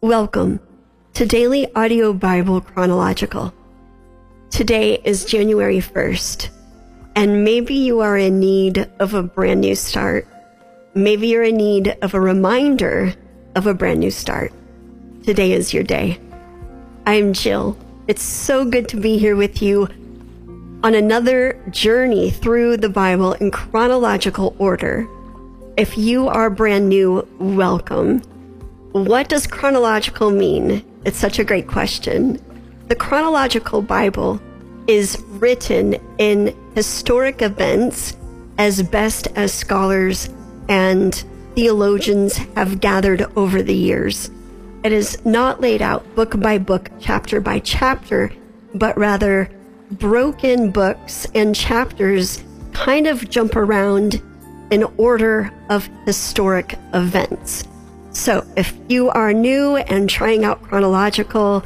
Welcome to Daily Audio Bible Chronological. Today is January 1st, and maybe you are in need of a brand new start. Maybe you're in need of a reminder of a brand new start. Today is your day. I'm Jill. It's so good to be here with you on another journey through the Bible in chronological order. If you are brand new, welcome. What does chronological mean? It's such a great question. The chronological Bible is written in historic events as best as scholars and theologians have gathered over the years. It is not laid out book by book, chapter by chapter, but rather broken books and chapters kind of jump around in order of historic events. So if you are new and trying out chronological,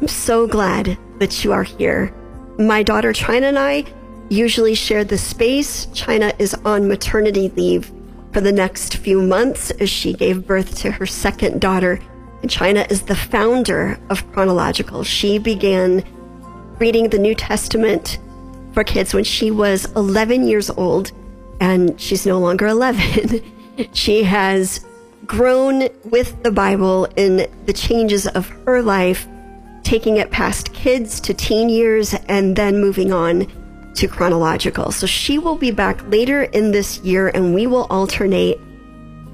I'm so glad that you are here. My daughter China and I usually share the space. China is on maternity leave for the next few months as she gave birth to her second daughter. And China is the founder of chronological. She began reading the New Testament for kids when she was 11 years old, and she's no longer 11. she has grown with the Bible in the changes of her life, taking it past kids to teen years and then moving on to chronological. So she will be back later in this year and we will alternate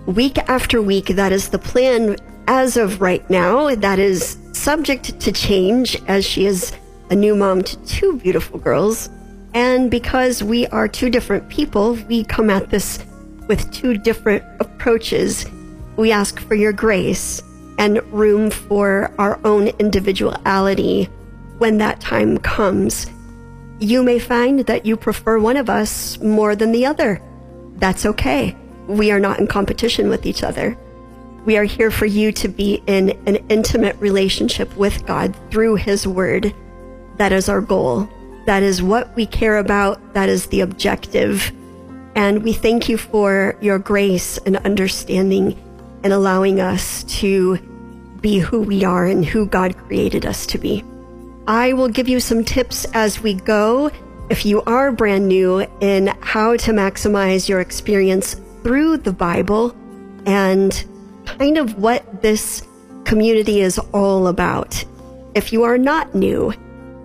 week after week. That is the plan as of right now. That is subject to change as she is a new mom to two beautiful girls. And because we are two different people, we come at this with two different approaches we ask for your grace and room for our own individuality when that time comes. You may find that you prefer one of us more than the other. That's okay. We are not in competition with each other. We are here for you to be in an intimate relationship with God through His Word. That is our goal. That is what we care about. That is the objective. And we thank you for your grace and understanding and allowing us to be who we are and who God created us to be. I will give you some tips as we go if you are brand new in how to maximize your experience through the Bible and kind of what this community is all about. If you are not new,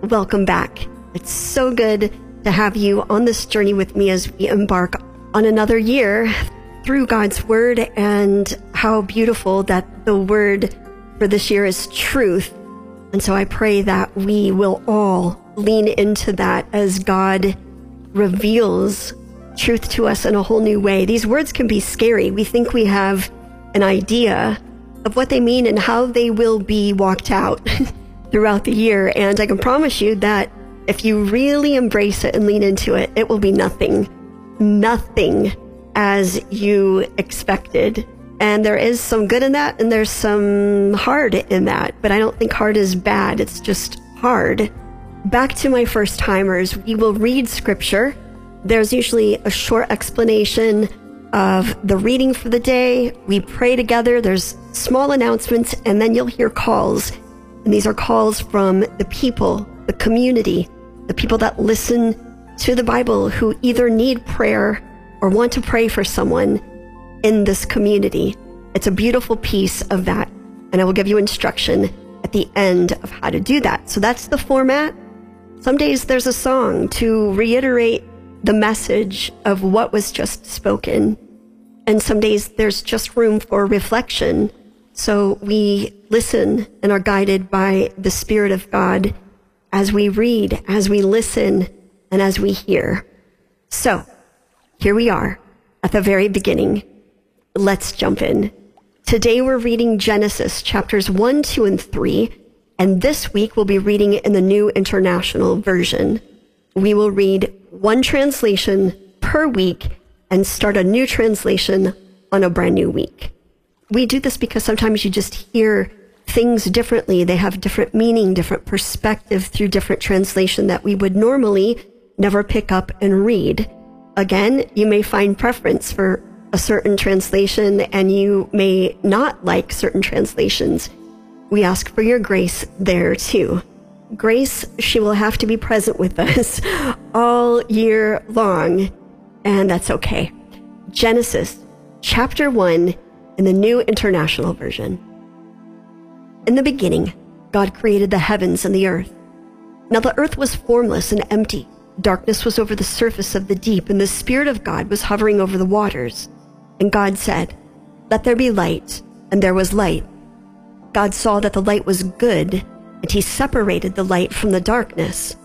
welcome back. It's so good to have you on this journey with me as we embark on another year through God's word and how beautiful that the word for this year is truth. And so I pray that we will all lean into that as God reveals truth to us in a whole new way. These words can be scary. We think we have an idea of what they mean and how they will be walked out throughout the year. And I can promise you that if you really embrace it and lean into it, it will be nothing, nothing as you expected. And there is some good in that, and there's some hard in that. But I don't think hard is bad, it's just hard. Back to my first timers, we will read scripture. There's usually a short explanation of the reading for the day. We pray together. There's small announcements, and then you'll hear calls. And these are calls from the people, the community, the people that listen to the Bible who either need prayer or want to pray for someone in this community. It's a beautiful piece of that. And I will give you instruction at the end of how to do that. So that's the format. Some days there's a song to reiterate the message of what was just spoken. And some days there's just room for reflection. So we listen and are guided by the Spirit of God as we read, as we listen, and as we hear. So here we are at the very beginning. Let's jump in. Today we're reading Genesis chapters 1, 2, and 3, and this week we'll be reading it in the New International Version. We will read one translation per week and start a new translation on a brand new week. We do this because sometimes you just hear things differently. They have different meaning, different perspective through different translation that we would normally never pick up and read. Again, you may find preference for a certain translation and you may not like certain translations. we ask for your grace there too. Grace, she will have to be present with us all year long, and that's okay. Genesis chapter 1 in the New International Version. In the beginning, God created the heavens and the earth. Now the earth was formless and empty. Darkness was over the surface of the deep, and the Spirit of God was hovering over the waters. And God said, Let there be light, and there was light. God saw that the light was good, and he separated the light from the darkness.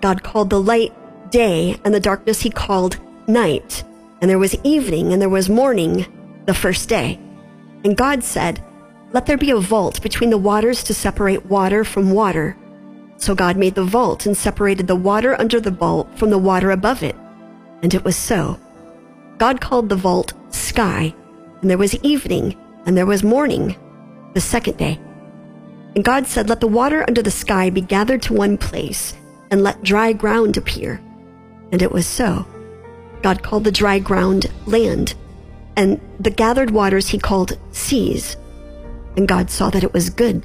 God called the light day, and the darkness he called night. And there was evening, and there was morning, the first day. And God said, Let there be a vault between the waters to separate water from water. So God made the vault and separated the water under the vault from the water above it. And it was so. God called the vault sky, and there was evening, and there was morning, the second day. And God said, Let the water under the sky be gathered to one place, and let dry ground appear. And it was so. God called the dry ground land, and the gathered waters he called seas. And God saw that it was good.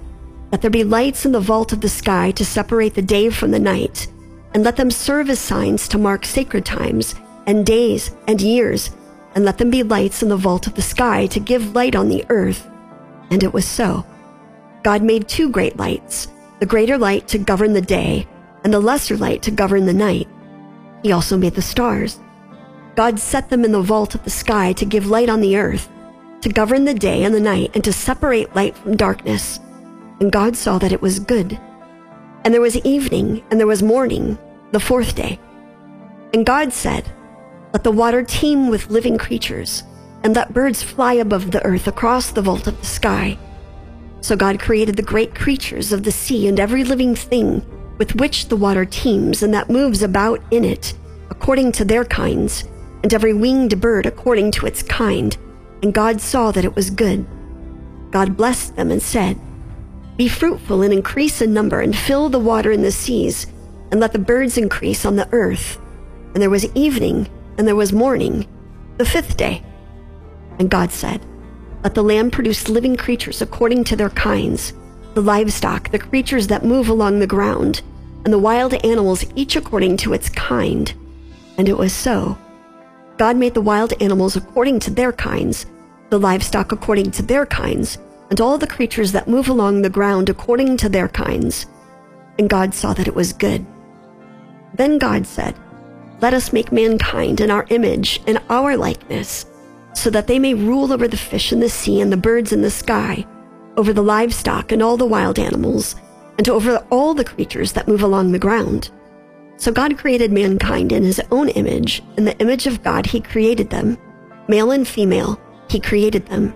Let there be lights in the vault of the sky to separate the day from the night, and let them serve as signs to mark sacred times, and days, and years, and let them be lights in the vault of the sky to give light on the earth. And it was so. God made two great lights, the greater light to govern the day, and the lesser light to govern the night. He also made the stars. God set them in the vault of the sky to give light on the earth, to govern the day and the night, and to separate light from darkness. And God saw that it was good. And there was evening, and there was morning, the fourth day. And God said, Let the water teem with living creatures, and let birds fly above the earth across the vault of the sky. So God created the great creatures of the sea and every living thing with which the water teems and that moves about in it, according to their kinds, and every winged bird according to its kind. And God saw that it was good. God blessed them and said, Be fruitful and increase in number, and fill the water in the seas, and let the birds increase on the earth. And there was evening, and there was morning, the fifth day. And God said, let the land produce living creatures according to their kinds, the livestock, the creatures that move along the ground, and the wild animals, each according to its kind. And it was so. God made the wild animals according to their kinds, the livestock according to their kinds, and all the creatures that move along the ground according to their kinds. And God saw that it was good. Then God said, Let us make mankind in our image, in our likeness so that they may rule over the fish in the sea and the birds in the sky, over the livestock and all the wild animals, and over all the creatures that move along the ground. So God created mankind in his own image. In the image of God, he created them. Male and female, he created them.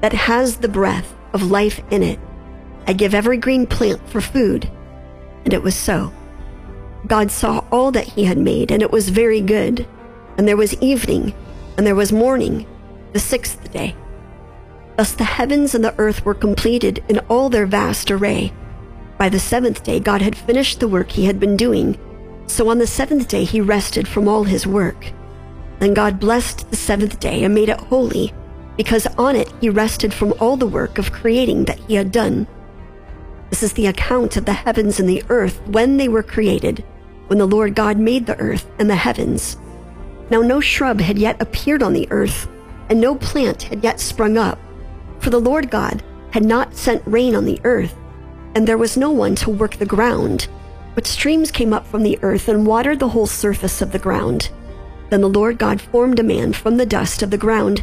that has the breath of life in it, I give every green plant for food. And it was so. God saw all that he had made, and it was very good. And there was evening, and there was morning the sixth day. Thus the heavens and the earth were completed in all their vast array. By the seventh day, God had finished the work he had been doing. So on the seventh day, he rested from all his work. Then God blessed the seventh day and made it holy, because on it he rested from all the work of creating that he had done. This is the account of the heavens and the earth when they were created, when the Lord God made the earth and the heavens. Now no shrub had yet appeared on the earth and no plant had yet sprung up, for the Lord God had not sent rain on the earth, and there was no one to work the ground. But streams came up from the earth and watered the whole surface of the ground. Then the Lord God formed a man from the dust of the ground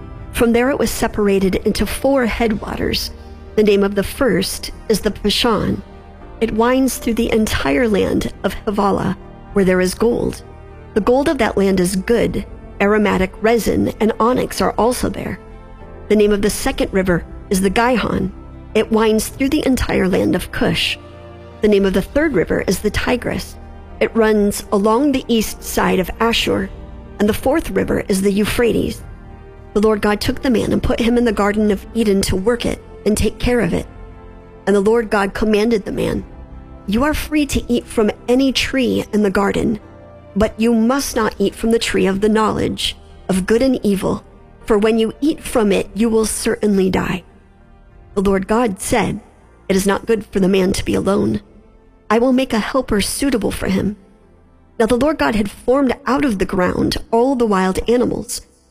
From there it was separated into four headwaters. The name of the first is the Pishon. It winds through the entire land of Havilah, where there is gold. The gold of that land is good. Aromatic resin and onyx are also there. The name of the second river is the Gihon. It winds through the entire land of Cush. The name of the third river is the Tigris. It runs along the east side of Ashur. And the fourth river is the Euphrates. The Lord God took the man and put him in the Garden of Eden to work it and take care of it. And the Lord God commanded the man, You are free to eat from any tree in the garden, but you must not eat from the tree of the knowledge of good and evil, for when you eat from it, you will certainly die. The Lord God said, It is not good for the man to be alone. I will make a helper suitable for him. Now the Lord God had formed out of the ground all the wild animals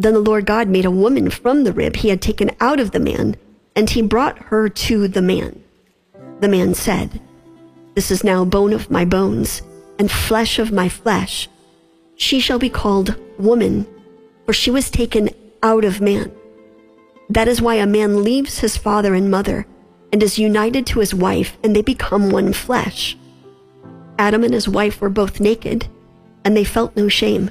Then the Lord God made a woman from the rib he had taken out of the man, and he brought her to the man. The man said, This is now bone of my bones and flesh of my flesh. She shall be called woman, for she was taken out of man. That is why a man leaves his father and mother and is united to his wife, and they become one flesh. Adam and his wife were both naked, and they felt no shame.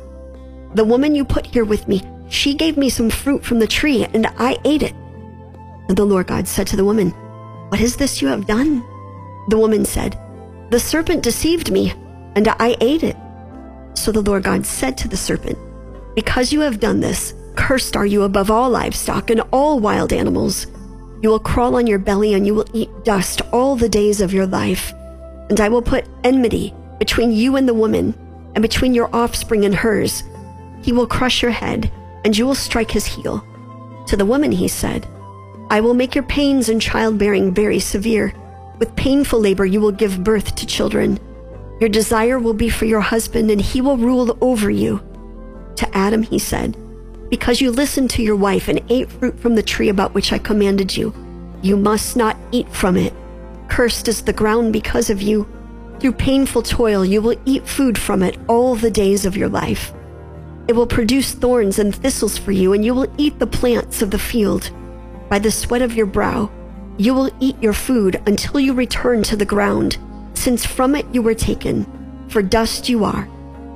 The woman you put here with me, she gave me some fruit from the tree, and I ate it. And the Lord God said to the woman, What is this you have done? The woman said, The serpent deceived me, and I ate it. So the Lord God said to the serpent, Because you have done this, cursed are you above all livestock and all wild animals. You will crawl on your belly and you will eat dust all the days of your life. And I will put enmity between you and the woman, and between your offspring and hers. He will crush your head, and you will strike his heel. To the woman he said, I will make your pains in childbearing very severe. With painful labor you will give birth to children. Your desire will be for your husband, and he will rule over you. To Adam he said, Because you listened to your wife and ate fruit from the tree about which I commanded you, you must not eat from it. Cursed is the ground because of you. Through painful toil, you will eat food from it all the days of your life. It will produce thorns and thistles for you, and you will eat the plants of the field. By the sweat of your brow, you will eat your food until you return to the ground, since from it you were taken. For dust you are,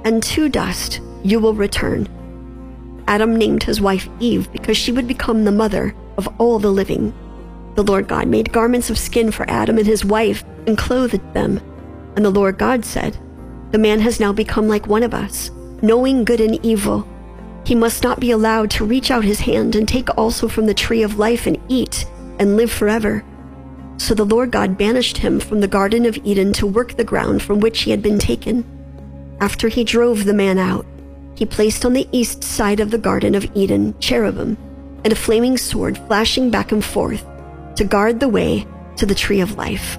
and to dust you will return. Adam named his wife Eve because she would become the mother of all the living. The Lord God made garments of skin for Adam and his wife and clothed them. And the Lord God said, The man has now become like one of us, knowing good and evil. He must not be allowed to reach out his hand and take also from the tree of life and eat and live forever. So the Lord God banished him from the Garden of Eden to work the ground from which he had been taken. After he drove the man out, he placed on the east side of the Garden of Eden cherubim and a flaming sword flashing back and forth to guard the way to the tree of life.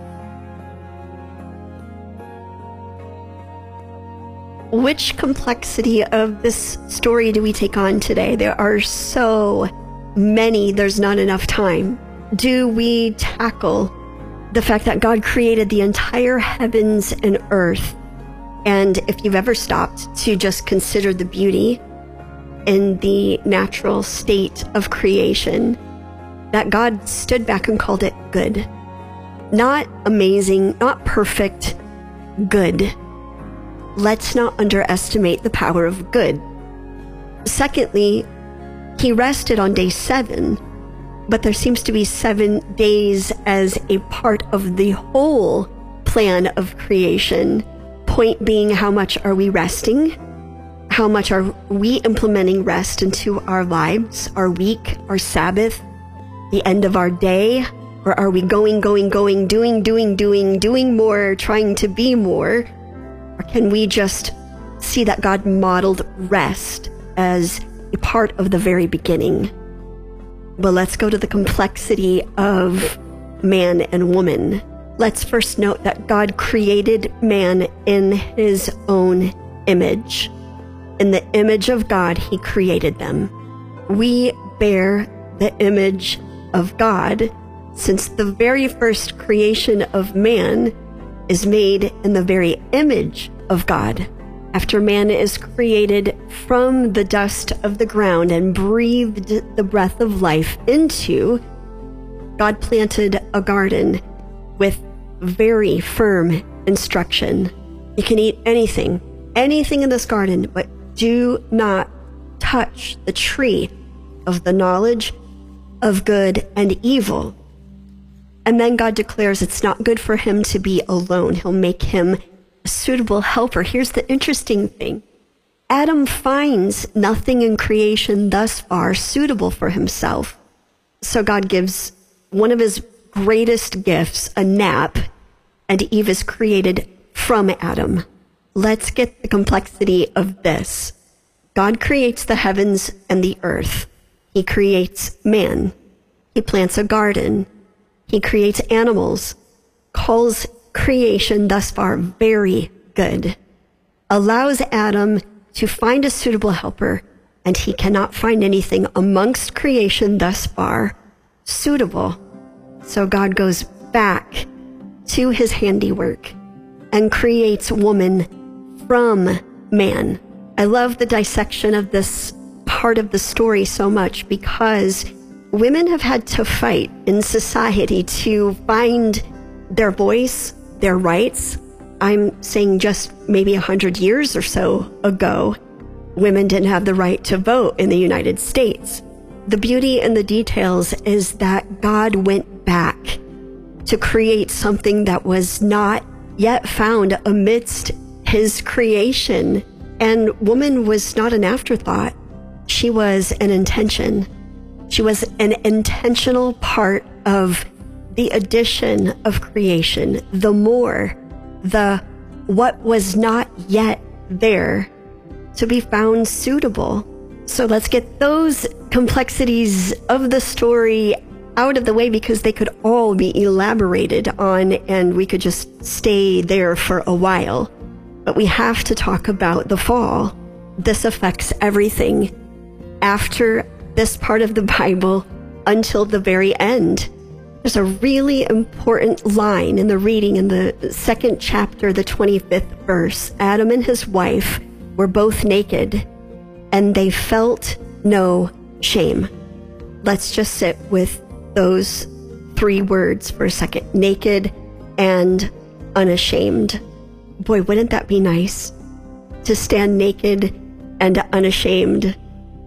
Which complexity of this story do we take on today? There are so many, there's not enough time. Do we tackle the fact that God created the entire heavens and earth? And if you've ever stopped to just consider the beauty in the natural state of creation, that God stood back and called it good. Not amazing, not perfect, good. Let's not underestimate the power of good. Secondly, he rested on day seven, but there seems to be seven days as a part of the whole plan of creation. Point being, how much are we resting? How much are we implementing rest into our lives, our week, our Sabbath, the end of our day? Or are we going, going, going, doing, doing, doing, doing more, trying to be more? Can we just see that God modeled rest as a part of the very beginning? Well, let's go to the complexity of man and woman. Let's first note that God created man in his own image. In the image of God, he created them. We bear the image of God since the very first creation of man is made in the very image of God. After man is created from the dust of the ground and breathed the breath of life into, God planted a garden with very firm instruction. You can eat anything, anything in this garden, but do not touch the tree of the knowledge of good and evil. And then God declares it's not good for him to be alone. He'll make him suitable helper. Here's the interesting thing Adam finds nothing in creation thus far suitable for himself. So God gives one of his greatest gifts, a nap, and Eve is created from Adam. Let's get the complexity of this. God creates the heavens and the earth. He creates man. He plants a garden. He creates animals, calls creation thus far very good, allows Adam to find a suitable helper, and he cannot find anything amongst creation thus far suitable. So God goes back to his handiwork and creates woman from man. I love the dissection of this part of the story so much because women have had to fight in society to find their voice, their rights. I'm saying just maybe a hundred years or so ago, women didn't have the right to vote in the United States. The beauty in the details is that God went back to create something that was not yet found amidst his creation. And woman was not an afterthought. She was an intention. She was an intentional part of the addition of creation, the more, the what was not yet there to be found suitable. So let's get those complexities of the story out of the way because they could all be elaborated on and we could just stay there for a while. But we have to talk about the fall. This affects everything after this part of the Bible until the very end. There's a really important line in the reading in the second chapter, the 25th verse. Adam and his wife were both naked and they felt no shame. Let's just sit with those three words for a second naked and unashamed. Boy, wouldn't that be nice to stand naked and unashamed?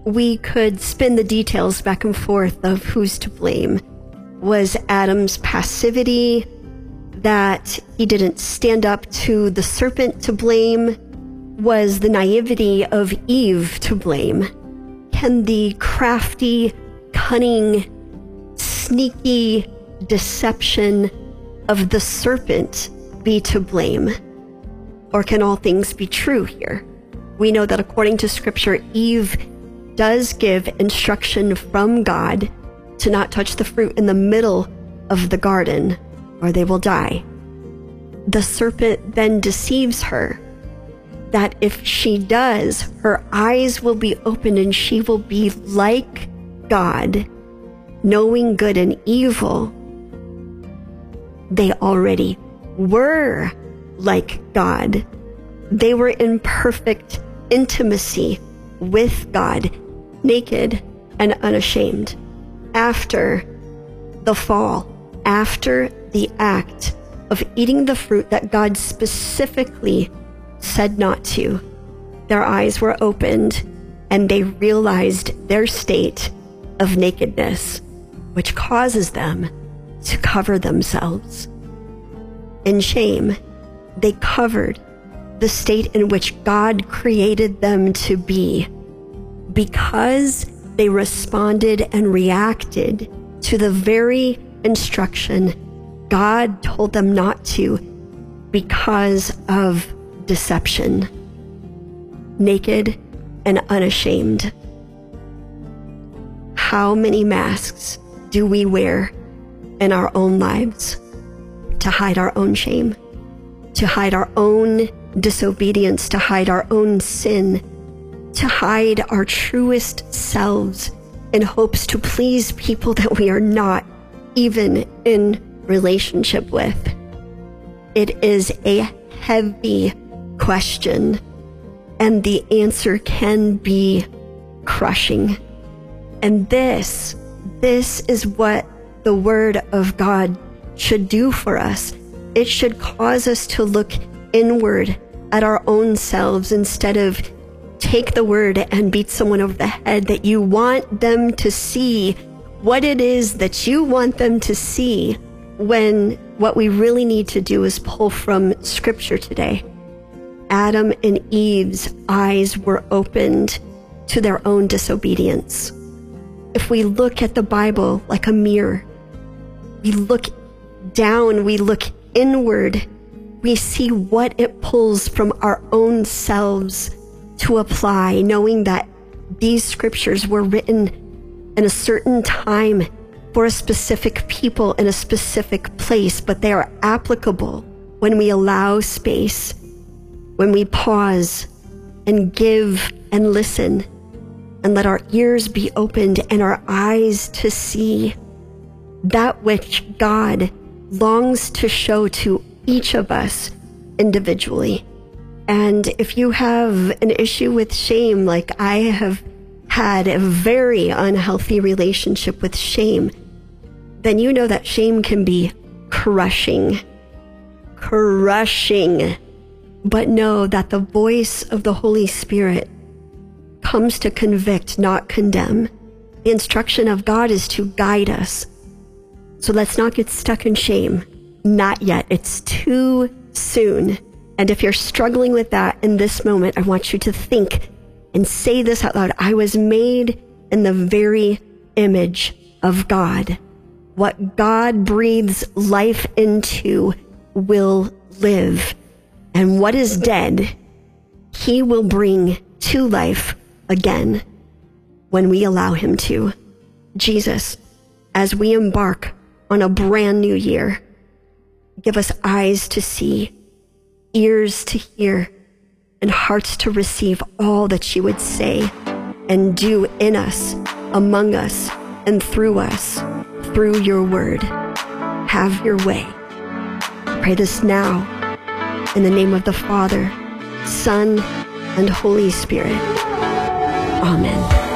We could spin the details back and forth of who's to blame. Was Adam's passivity that he didn't stand up to the serpent to blame? Was the naivety of Eve to blame? Can the crafty, cunning, sneaky deception of the serpent be to blame? Or can all things be true here? We know that according to scripture, Eve does give instruction from God to not touch the fruit in the middle of the garden or they will die. The serpent then deceives her that if she does, her eyes will be opened and she will be like God, knowing good and evil. They already were like God. They were in perfect intimacy with God, naked and unashamed. After the fall, after the act of eating the fruit that God specifically said not to, their eyes were opened and they realized their state of nakedness, which causes them to cover themselves. In shame, they covered the state in which God created them to be because they responded and reacted to the very instruction God told them not to because of deception. Naked and unashamed. How many masks do we wear in our own lives to hide our own shame, to hide our own disobedience, to hide our own sin, to hide our truest selves in hopes to please people that we are not even in relationship with? It is a heavy question, and the answer can be crushing. And this, this is what the Word of God should do for us. It should cause us to look inward at our own selves instead of take the word and beat someone over the head that you want them to see what it is that you want them to see when what we really need to do is pull from scripture today. Adam and Eve's eyes were opened to their own disobedience. If we look at the Bible like a mirror, we look down, we look inward, we see what it pulls from our own selves to apply, knowing that these scriptures were written in a certain time for a specific people in a specific place, but they are applicable when we allow space, when we pause and give and listen and let our ears be opened and our eyes to see that which God longs to show to each of us individually. And if you have an issue with shame, like I have had a very unhealthy relationship with shame, then you know that shame can be crushing. Crushing. But know that the voice of the Holy Spirit comes to convict, not condemn. The instruction of God is to guide us. So let's not get stuck in shame. Not yet. It's too soon. And if you're struggling with that in this moment, I want you to think and say this out loud. I was made in the very image of God. What God breathes life into will live. And what is dead, he will bring to life again when we allow him to. Jesus, as we embark on a brand new year, give us eyes to see, ears to hear, and hearts to receive all that you would say and do in us, among us, and through us, through your word. Have your way. Pray this now in the name of the Father, Son, and Holy Spirit. Amen.